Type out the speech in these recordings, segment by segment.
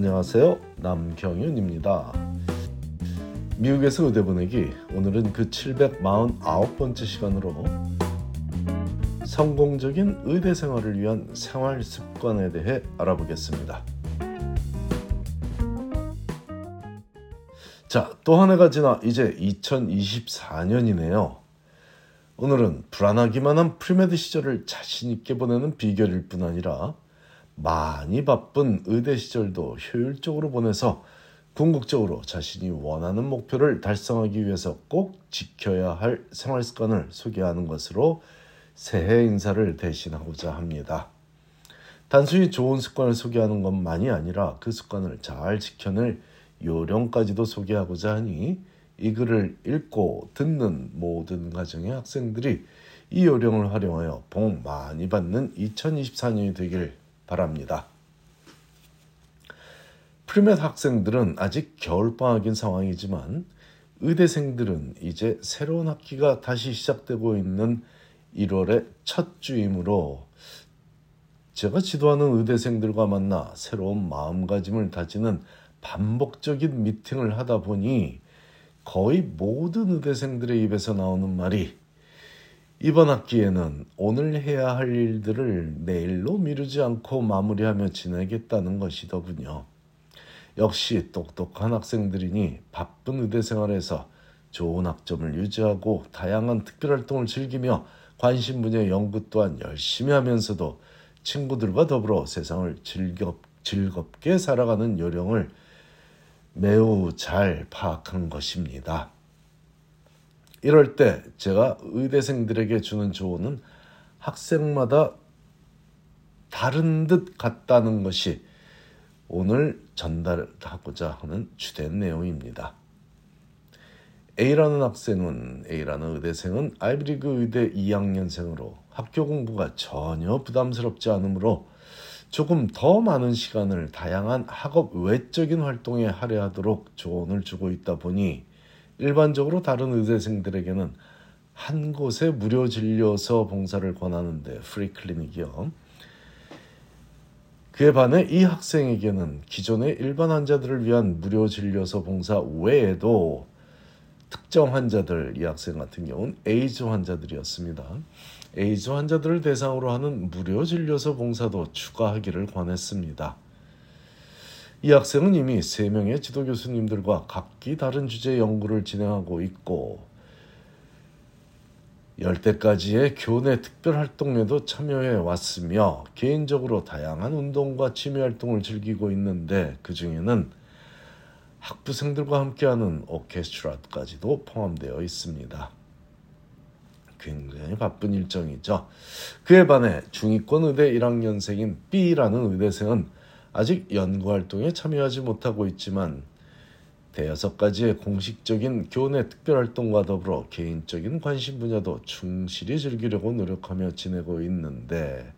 안녕하세요. 남경윤입니다. 미국에서 의대 보내기 오늘은 그 749번째 시간으로 성공적인 의대 생활을 위한 생활 습관에 대해 알아보겠습니다. 자, 또 한 해가 지나 이제 2024년이네요. 오늘은 불안하기만 한 premed 시절을 자신 있게 보내는 비결일 뿐 아니라 많이 바쁜 의대 시절도 효율적으로 보내서 궁극적으로 자신이 원하는 목표를 달성하기 위해서 꼭 지켜야 할 생활 습관을 소개하는 것으로 새해 인사를 대신하고자 합니다. 단순히 좋은 습관을 소개하는 것만이 아니라 그 습관을 잘 지켜낼 요령까지도 소개하고자 하니 이 글을 읽고 듣는 모든 가정의 학생들이 이 요령을 활용하여 복 많이 받는 2024년이 되길 바랍니다. premed 학생들은 아직 겨울방학인 상황이지만 의대생들은 이제 새로운 학기가 다시 시작되고 있는 1월의 첫 주이므로 제가 지도하는 의대생들과 만나 새로운 마음가짐을 다지는 반복적인 미팅을 하다 보니 거의 모든 의대생들의 입에서 나오는 말이 이번 학기에는 오늘 해야 할 일들을 내일로 미루지 않고 마무리하며 지내겠다는 것이더군요. 역시 똑똑한 학생들이니 바쁜 의대 생활에서 좋은 학점을 유지하고 다양한 특별활동을 즐기며 관심 분야 연구 또한 열심히 하면서도 친구들과 더불어 세상을 즐겁, 즐겁게 살아가는 요령을 매우 잘 파악한 것입니다. 이럴 때 제가 의대생들에게 주는 조언은 학생마다 다른 듯 같다는 것이 오늘 전달하고자 하는 주된 내용입니다. A라는 학생은 A라는 의대생은 아이브리그 의대 2학년생으로 학교 공부가 전혀 부담스럽지 않으므로 조금 더 많은 시간을 다양한 학업 외적인 활동에 할애하도록 조언을 주고 있다 보니 일반적으로 다른 의대생들에게는 한 곳에 무료 진료소 봉사를 권하는데 free clinic이요. 그에 반해 이 학생에게는 기존의 일반 환자들을 위한 무료 진료소 봉사 외에도 특정 환자들 이 학생 같은 경우는 에이즈 환자들이었습니다. 에이즈 환자들을 대상으로 하는 무료 진료소 봉사도 추가하기를 권했습니다. 이 학생은 이미 3명의 지도 교수님들과 각기 다른 주제 연구를 진행하고 있고 열대까지의 교내 특별활동에도 참여해 왔으며 개인적으로 다양한 운동과 취미 활동을 즐기고 있는데 그 중에는 학부생들과 함께하는 오케스트라까지도 포함되어 있습니다. 굉장히 바쁜 일정이죠. 그에 반해 중위권 의대 1학년생인 B라는 의대생은 아직 연구 활동에 참여하지 못하고 있지만 대여섯 가지의 공식적인 교내 특별 활동과 더불어 개인적인 관심 분야도 충실히 즐기려고 노력하며 지내고 있는데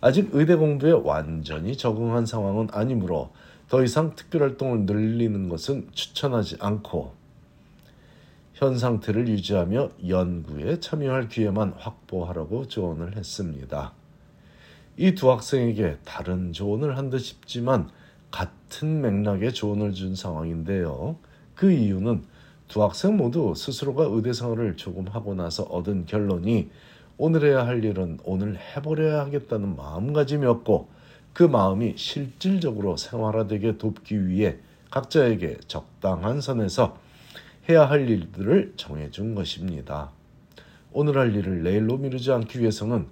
아직 의대 공부에 완전히 적응한 상황은 아니므로 더 이상 특별 활동을 늘리는 것은 추천하지 않고 현 상태를 유지하며 연구에 참여할 기회만 확보하라고 조언을 했습니다. 이 두 학생에게 다른 조언을 한 듯 싶지만 같은 맥락의 조언을 준 상황인데요. 그 이유는 두 학생 모두 스스로가 의대 생활을 조금 하고 나서 얻은 결론이 오늘 해야 할 일은 오늘 해버려야 하겠다는 마음가짐이었고 그 마음이 실질적으로 생활화되게 돕기 위해 각자에게 적당한 선에서 해야 할 일들을 정해준 것입니다. 오늘 할 일을 내일로 미루지 않기 위해서는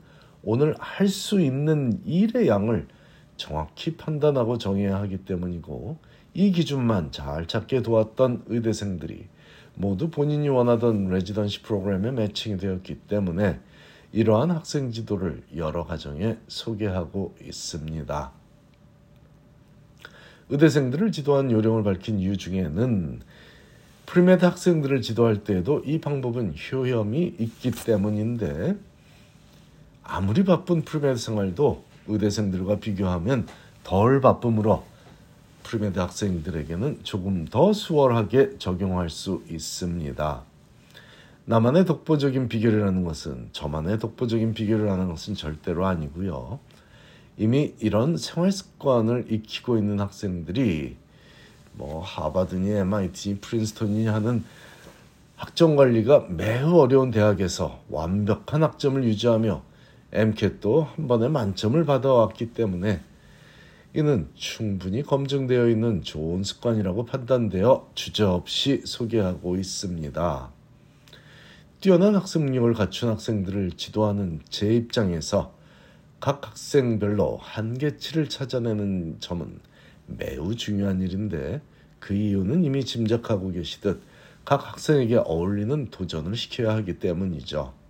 오늘 할 수 있는 일의 양을 정확히 판단하고 정해야 하기 때문이고 이 기준만 잘 찾게 도왔던 의대생들이 모두 본인이 원하던 레지던시 프로그램에 매칭이 되었기 때문에 이러한 학생 지도를 여러 가정에 소개하고 있습니다. 의대생들을 지도한 요령을 밝힌 이유 중에는 premed 학생들을 지도할 때에도 이 방법은 효험이 있기 때문인데 아무리 바쁜 premed 생활도 의대생들과 비교하면 덜 바쁨으로 premed 학생들에게는 조금 더 수월하게 적용할 수 있습니다. 나만의 독보적인 비결이라는 것은 저만의 독보적인 비결이라는 것은 절대로 아니고요. 이미 이런 생활 습관을 익히고 있는 학생들이 뭐 하버드니 MIT, 프린스턴이 하는 학점 관리가 매우 어려운 대학에서 완벽한 학점을 유지하며 MCAT도 한 번에 만점을 받아왔기 때문에 이는 충분히 검증되어 있는 좋은 습관이라고 판단되어 주저없이 소개하고 있습니다. 뛰어난 학습 능력을 갖춘 학생들을 지도하는 제 입장에서 각 학생별로 한계치를 찾아내는 점은 매우 중요한 일인데 그 이유는 이미 짐작하고 계시듯 각 학생에게 어울리는 도전을 시켜야 하기 때문이죠.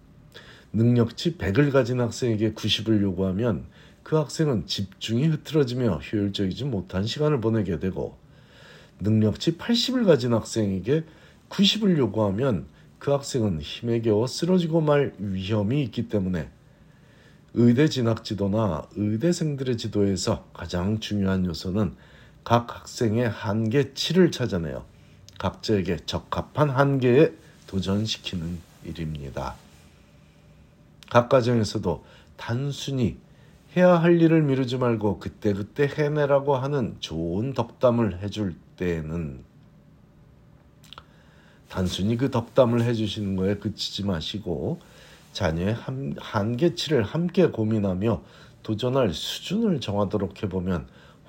능력치 100을 가진 학생에게 90을 요구하면 그 학생은 집중이 흐트러지며 효율적이지 못한 시간을 보내게 되고 능력치 80을 가진 학생에게 90을 요구하면 그 학생은 힘에 겨워 쓰러지고 말 위험이 있기 때문에 의대 진학 지도나 의대생들의 지도에서 가장 중요한 요소는 각 학생의 한계치를 찾아내어 각자에게 적합한 한계에 도전시키는 일입니다. 각 가정에서도 단순히 해야 할 일을 미루지 말고 그때그때 해내라고 하는 좋은 덕담을 해줄 때에는 단순히 그 덕담을 해주시는 거에 그치지 마시고 자녀의 한, 한계치를 함께 고민하며 도전할 수준을 정하도록 해보면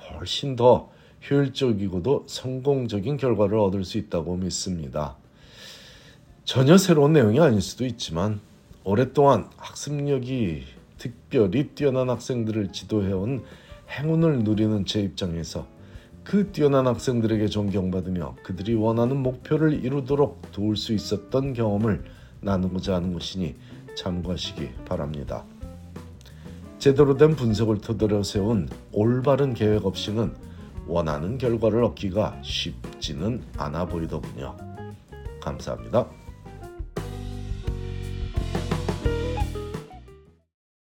훨씬 더 효율적이고도 성공적인 결과를 얻을 수 있다고 믿습니다. 전혀 새로운 내용이 아닐 수도 있지만 오랫동안 학습력이 특별히 뛰어난 학생들을 지도해온 행운을 누리는 제 입장에서 그 뛰어난 학생들에게 존경받으며 그들이 원하는 목표를 이루도록 도울 수 있었던 경험을 나누고자 하는 것이니 참고하시기 바랍니다. 제대로 된 분석을 토대로 세운 올바른 계획 없이는 원하는 결과를 얻기가 쉽지는 않아 보이더군요. 감사합니다.